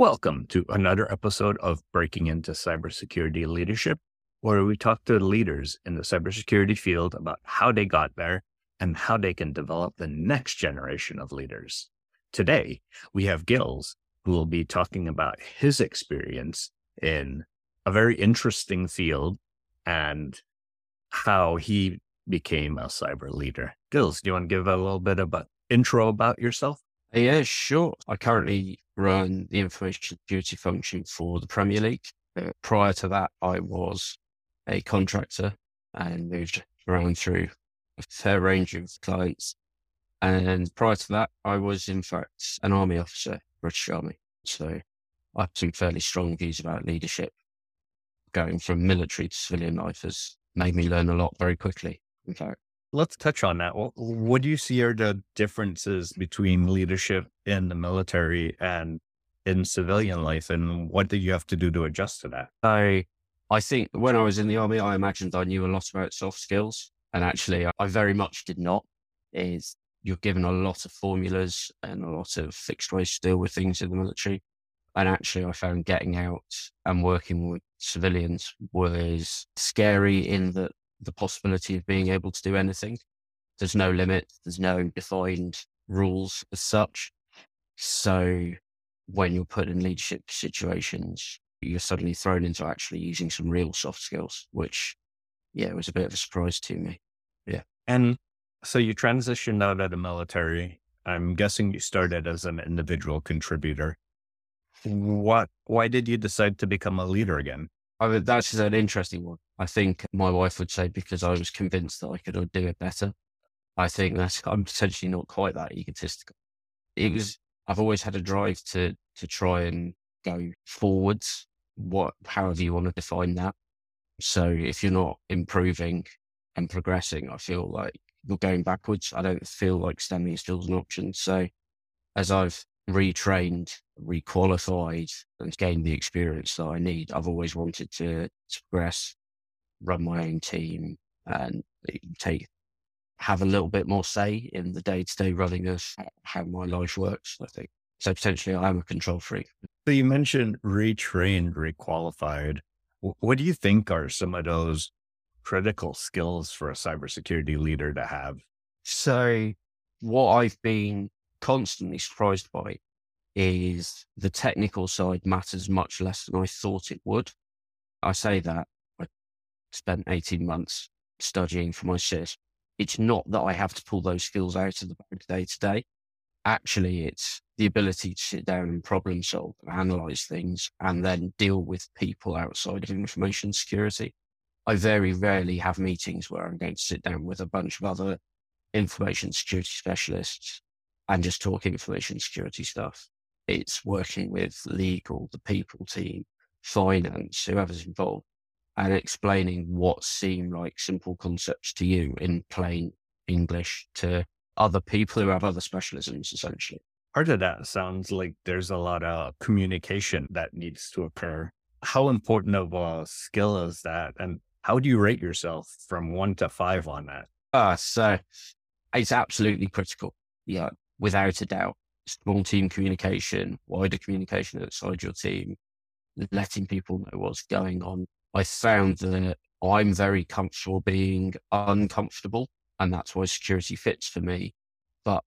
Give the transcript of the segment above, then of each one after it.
Welcome to another episode of Breaking into Cybersecurity Leadership, where we talk to leaders in the cybersecurity field about how they got there and how they can develop the next generation of leaders. Today, we have Giles, who will be talking about his experience in a very interesting field and how he became a cyber leader. Giles, do you want to give a little bit of an intro about yourself? Yeah, sure. I currently run the information security function for the Premier League. Uh, prior to that, I was a contractor and moved around through a fair range of clients. And prior to that, I was in fact an army officer, British Army. So I have some fairly strong views about leadership. Going from military to civilian life has made me learn a lot very quickly, in fact let's touch on that. What, what do you see are the differences between leadership in the military and in civilian life, and what do you have to do to adjust to that? I I think when I was in the army, I imagined I knew a lot about soft skills, and actually, I very much did not. Is you're given a lot of formulas and a lot of fixed ways to deal with things in the military. And actually, I found getting out and working with civilians was scary in that the possibility of being able to do anything. There's no limit, there's no defined rules as such. So when you're put in leadership situations, you're suddenly thrown into actually using some real soft skills, which, yeah, was a bit of a surprise to me. Yeah. And so you transitioned out of the military. I'm guessing you started as an individual contributor. What, why did you decide to become a leader again? I mean, that's an interesting one. I think my wife would say because I was convinced that I could do it better. I think that's I'm potentially not quite that egotistical. It was I've always had a drive to to try and go forwards, what however you want to define that. So if you're not improving and progressing, I feel like you're going backwards. I don't feel like still is an option. So as I've retrained, requalified, and gained the experience that I need. I've always wanted to, to progress, run my own team, and eh, take have a little bit more say in the day to day running of how my life works. I think so. Potentially, I am a control freak. So you mentioned retrained, requalified. What do you think are some of those critical skills for a cybersecurity leader to have? So, what I've been constantly surprised by is the technical side matters much less than I thought it would. I say that I spent 18 months studying for my CIS. It's not that I have to pull those skills out of the bag day to day. Actually, it's the ability to sit down and problem solve and analyze things and then deal with people outside of information security. I very rarely have meetings where I'm going to sit down with a bunch of other information security specialists and just talk information security stuff. It's working with legal, the people team, finance, whoever's involved, and explaining what seem like simple concepts to you in plain English to other people who have other specialisms, essentially. Part of that sounds like there's a lot of communication that needs to occur. How important of a skill is that? And how do you rate yourself from one to five on that? Uh, so it's absolutely critical. Yeah without a doubt. Small team communication, wider communication outside your team, letting people know what's going on I found that I'm very comfortable being uncomfortable, and that's why security fits for me. But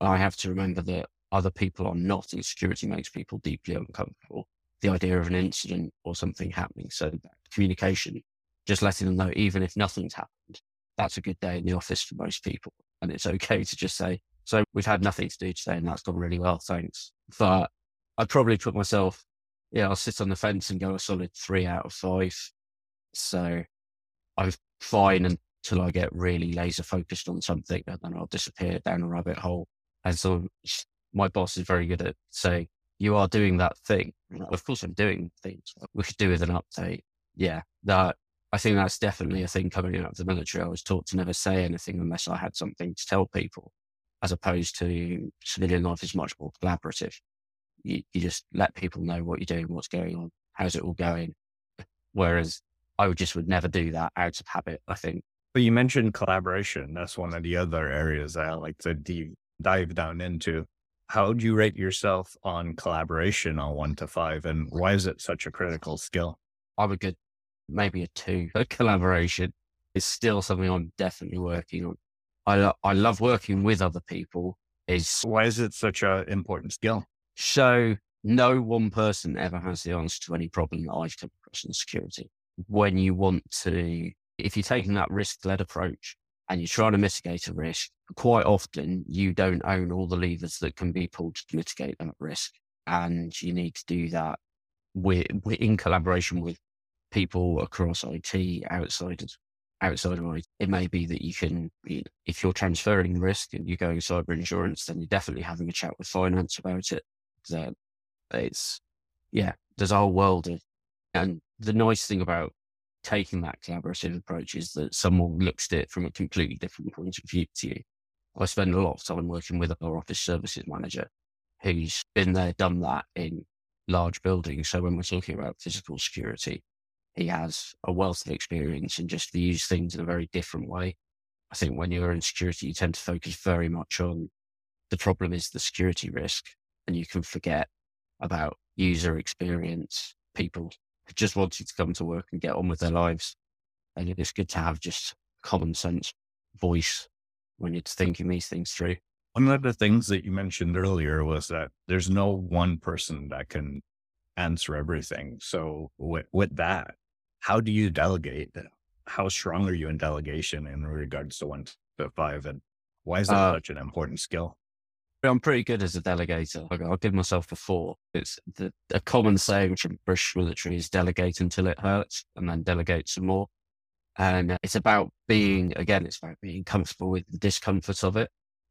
I have to remember that other people are not, and security makes people deeply uncomfortable. The idea of an incident or something happening. So communication, just letting them know, even if nothing's happened, that's a good day in the office for most people. And it's okay to just say, so we've had nothing to do today and that's gone really well. Thanks. But I'd probably put myself, yeah, I'll sit on the fence and go a solid three out of five. So I'm fine until I get really laser focused on something and then I'll disappear down a rabbit hole. And so my boss is very good at saying, you are doing that thing. Of course I'm doing things. We could do with an update. Yeah. That I think that's definitely a thing coming out of the military. I was taught to never say anything unless I had something to tell people, as opposed to civilian life is much more collaborative. You, you just let people know what you're doing, what's going on, how's it all going. Whereas I would just would never do that out of habit, I think. But you mentioned collaboration. That's one of the other areas I like to deep, dive down into. How would you rate yourself on collaboration on one to five? And why is it such a critical skill? I would get maybe a two. A collaboration is still something I'm definitely working on. I, I love working with other people. Is why is it such an important skill? So no one person ever has the answer to any problem that I've come across in security. When you want to, if you're taking that risk led approach and you're trying to mitigate a risk, quite often you don't own all the levers that can be pulled to mitigate that risk. And you need to do that with, with in collaboration with people across IT outside of, outside of IT. It may be that you can, if you're transferring risk and you're going cyber insurance, then you're definitely having a chat with finance about it. It's, yeah, there's a whole world of, and the nice thing about taking that collaborative approach is that someone looks at it from a completely different point of view to you. I spend a lot of time working with our office services manager who's been there, done that in large buildings. So when we're talking about physical security, he has a wealth of experience and just views things in a very different way. I think when you're in security, you tend to focus very much on the problem is the security risk and you can forget about user experience, people just want you to come to work and get on with their lives. And it's good to have just common sense voice when you're thinking these things through. One of the things that you mentioned earlier was that there's no one person that can answer everything. So with, with that, how do you delegate? How strong are you in delegation in regards to one to five? And why is that uh, such an important skill? I'm pretty good as a delegator. I'll give myself a four. It's the, a common saying from British military is delegate until it hurts and then delegate some more. And it's about being, again, it's about being comfortable with the discomfort of it.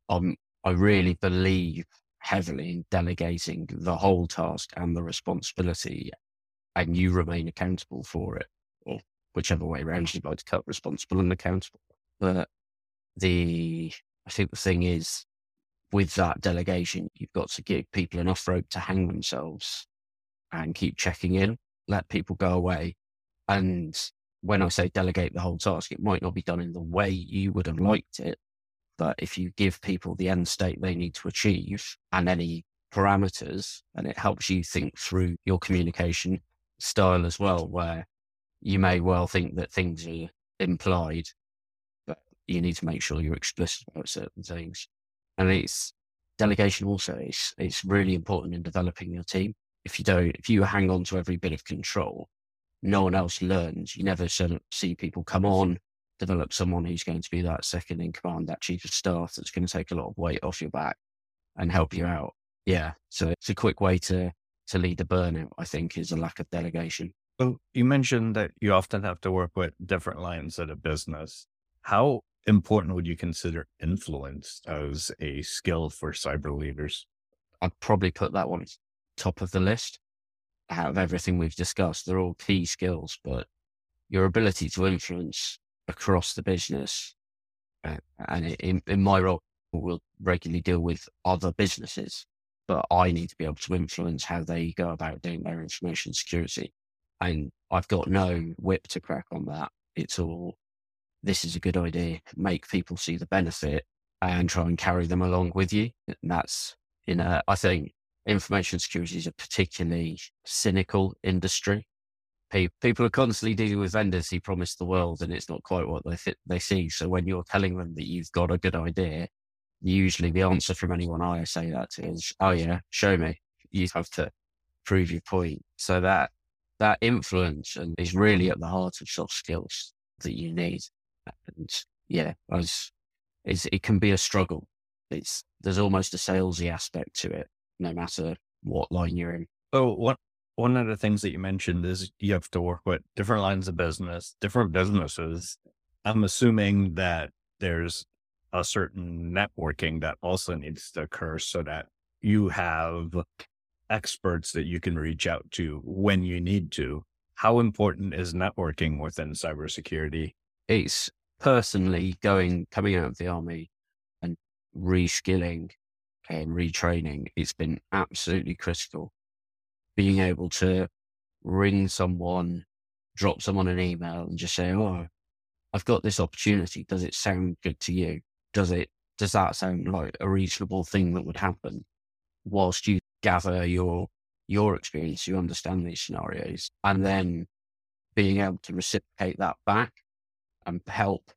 Um, I really believe heavily in delegating the whole task and the responsibility, and you remain accountable for it, or whichever way around you'd like to cut responsible and accountable. But the, I think the thing is, with that delegation, you've got to give people enough rope to hang themselves and keep checking in, let people go away. And when I say delegate the whole task, it might not be done in the way you would have liked it. But if you give people the end state they need to achieve and any parameters, and it helps you think through your communication style as well, where you may well think that things are implied, but you need to make sure you're explicit about certain things. And it's delegation also is it's really important in developing your team. If you don't, if you hang on to every bit of control, no one else learns. You never see people come on, develop someone who's going to be that second in command, that chief of staff that's going to take a lot of weight off your back and help you out. Yeah. So it's a quick way to, to lead a burnout, I think, is a lack of delegation. So you mentioned that you often have to work with different lines of the business. How important would you consider influence as a skill for cyber leaders? I'd probably put that one top of the list out of everything we've discussed. They're all key skills, but your ability to influence across the business, uh, and in, in my role, we'll regularly deal with other businesses, but I need to be able to influence how they go about doing their information security. And I've got no whip to crack on that. It's all this is a good idea, make people see the benefit and try and carry them along with you. And that's, you know, I think information security is a particularly cynical industry. People, are constantly dealing with vendors who promise the world and it's not quite what they, th- they see. So when you're telling them that you've got a good idea, usually the answer from anyone I say that to is, oh yeah, show me. You have to prove your point. So that, that influence and is really at the heart of soft skills that you need. And yeah, as it can be a struggle. It's, there's almost a salesy aspect to it, no matter what line you're in. Oh, one, one of the things that you mentioned is you have to work with different lines of business, different businesses. I'm assuming that there's a certain networking that also needs to occur so that you have experts that you can reach out to when you need to. How important is networking within cybersecurity? It's personally going, coming out of the army and reskilling and retraining. It's been absolutely critical. Being able to ring someone, drop someone an email and just say, Oh, I've got this opportunity. Does it sound good to you? Does it, does that sound like a reasonable thing that would happen? Whilst you gather your, your experience, you understand these scenarios and then being able to reciprocate that back and help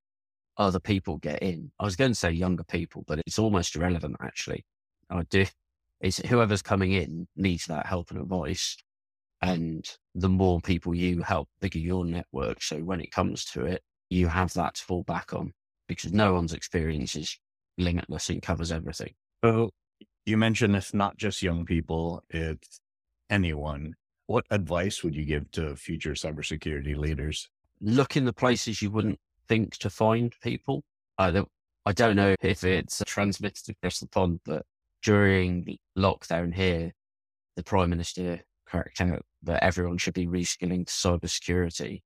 other people get in. I was going to say younger people, but it's almost irrelevant actually. I do. It's whoever's coming in needs that help and advice. And the more people you help, bigger your network. So when it comes to it, you have that to fall back on because no one's experience is limitless and covers everything. So you mentioned it's not just young people, it's anyone. What advice would you give to future cybersecurity leaders? Look in the places you wouldn't think to find people. I don't, I don't know if it's transmitted across the pond, but during lockdown here, the Prime Minister cracked out that everyone should be reskilling to cybersecurity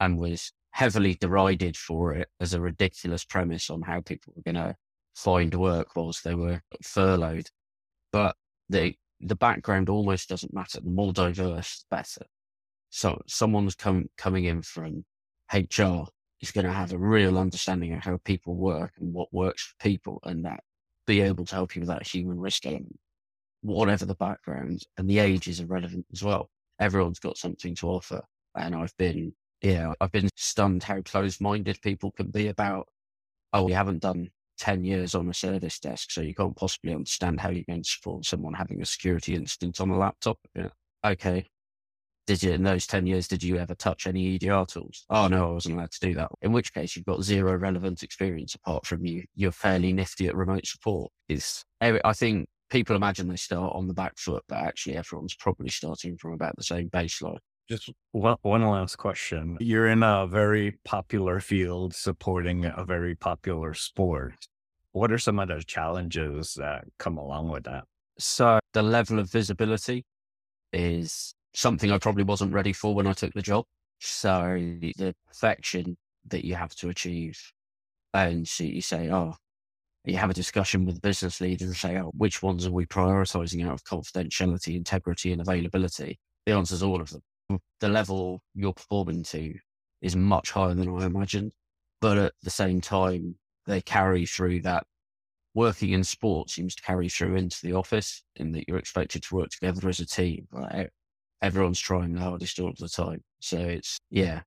and was heavily derided for it as a ridiculous premise on how people were going to find work whilst they were furloughed. But the the background almost doesn't matter. The more diverse, the better. So someone's come coming in from HR is going to have a real understanding of how people work and what works for people, and that be able to help you with that human risk element, whatever the background. And the age is irrelevant as well. Everyone's got something to offer, and I've been yeah, I've been stunned how closed minded people can be about, oh, we haven't done 10 years on a service desk, so you can't possibly understand how you're going to support someone having a security incident on a laptop. Yeah. Okay. Did you, in those 10 years, did you ever touch any EDR tools? Oh, no, I wasn't allowed to do that. In which case, you've got zero relevant experience apart from you. You're fairly nifty at remote support. Is eh, I think people imagine they start on the back foot, but actually, everyone's probably starting from about the same baseline. Just one, last question. You're in a very popular field supporting a very popular sport. What are some of the challenges that come along with that? So, the level of visibility is something I probably wasn't ready for when I took the job. So, the perfection that you have to achieve. And so you say, oh, you have a discussion with business leaders and say, oh, which ones are we prioritizing out of confidentiality, integrity, and availability? The answer is all of them the level you're performing to is much higher than I imagined. But at the same time, they carry through that working in sport seems to carry through into the office in that you're expected to work together as a team. Everyone's trying the hardest all the time. So it's, yeah,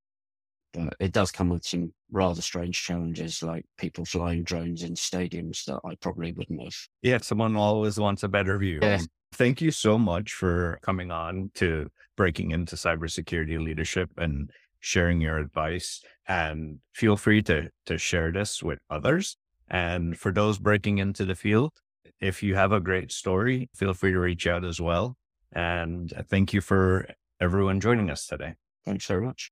but it does come with some rather strange challenges like people flying drones in stadiums that I probably wouldn't have. Yeah, someone always wants a better view. Yeah. Thank you so much for coming on to breaking into cybersecurity leadership and sharing your advice. And feel free to, to share this with others. And for those breaking into the field, if you have a great story, feel free to reach out as well. And uh, thank you for everyone joining us today. Thanks very much